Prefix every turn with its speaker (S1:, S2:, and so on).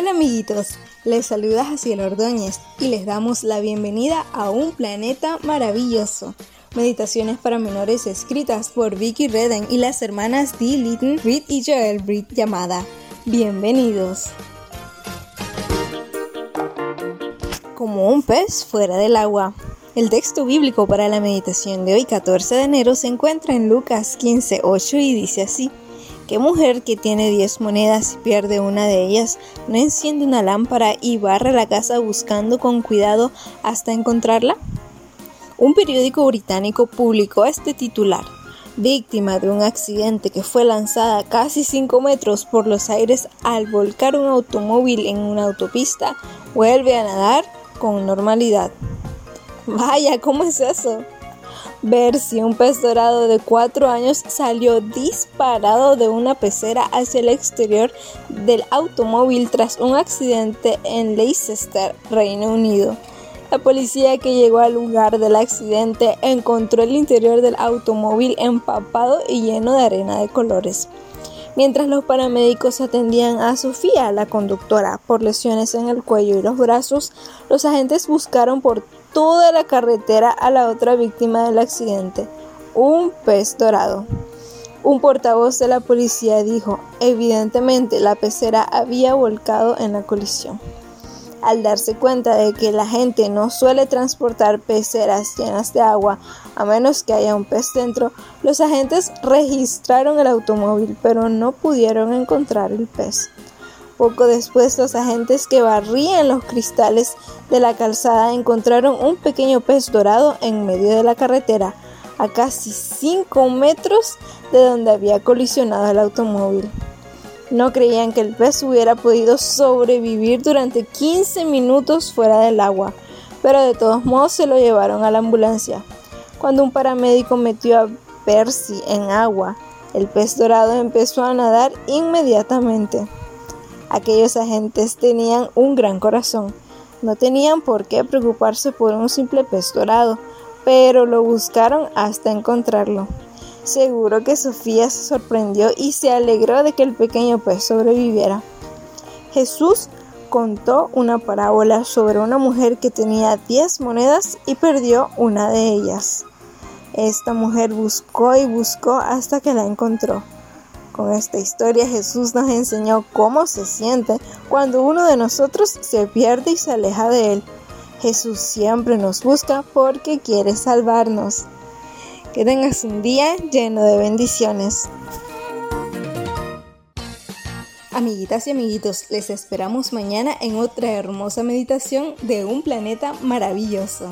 S1: Hola amiguitos, les saluda Jaciel Ordóñez y les damos la bienvenida a un planeta maravilloso. Meditaciones para menores escritas por Vicky Redden y las hermanas Dee Litton, Reed y Joel Reed llamada Bienvenidos. Como un pez fuera del agua. El texto bíblico para la meditación de hoy 14 de enero se encuentra en Lucas 15, 8 y dice así. ¿Qué mujer que tiene 10 monedas y pierde una de ellas no enciende una lámpara y barre la casa buscando con cuidado hasta encontrarla? Un periódico británico publicó este titular. Víctima de un accidente que fue lanzada casi 5 metros por los aires al volcar un automóvil en una autopista, vuelve a nadar con normalidad. Vaya, ¿cómo es eso? Ver si un pez dorado de 4 años salió disparado de una pecera hacia el exterior del automóvil tras un accidente en Leicester, Reino Unido. La policía que llegó al lugar del accidente encontró el interior del automóvil empapado y lleno de arena de colores. Mientras los paramédicos atendían a Sofía, la conductora, por lesiones en el cuello y los brazos, los agentes buscaron por toda la carretera a la otra víctima del accidente, un pez dorado. Un portavoz de la policía dijo, evidentemente la pecera había volcado en la colisión. Al darse cuenta de que la gente no suele transportar peceras llenas de agua a menos que haya un pez dentro, los agentes registraron el automóvil pero no pudieron encontrar el pez. Poco después los agentes que barrían los cristales de la calzada encontraron un pequeño pez dorado en medio de la carretera, a casi 5 metros de donde había colisionado el automóvil. No creían que el pez hubiera podido sobrevivir durante 15 minutos fuera del agua, pero de todos modos se lo llevaron a la ambulancia. Cuando un paramédico metió a Percy en agua, el pez dorado empezó a nadar inmediatamente. Aquellos agentes tenían un gran corazón. No tenían por qué preocuparse por un simple pez dorado, pero lo buscaron hasta encontrarlo. Seguro que Sofía se sorprendió y se alegró de que el pequeño pez sobreviviera. Jesús contó una parábola sobre una mujer que tenía 10 monedas y perdió una de ellas. Esta mujer buscó y buscó hasta que la encontró. Con esta historia Jesús nos enseñó cómo se siente cuando uno de nosotros se pierde y se aleja de Él. Jesús siempre nos busca porque quiere salvarnos. Que tengas un día lleno de bendiciones. Amiguitas y amiguitos, les esperamos mañana en otra hermosa meditación de un planeta maravilloso.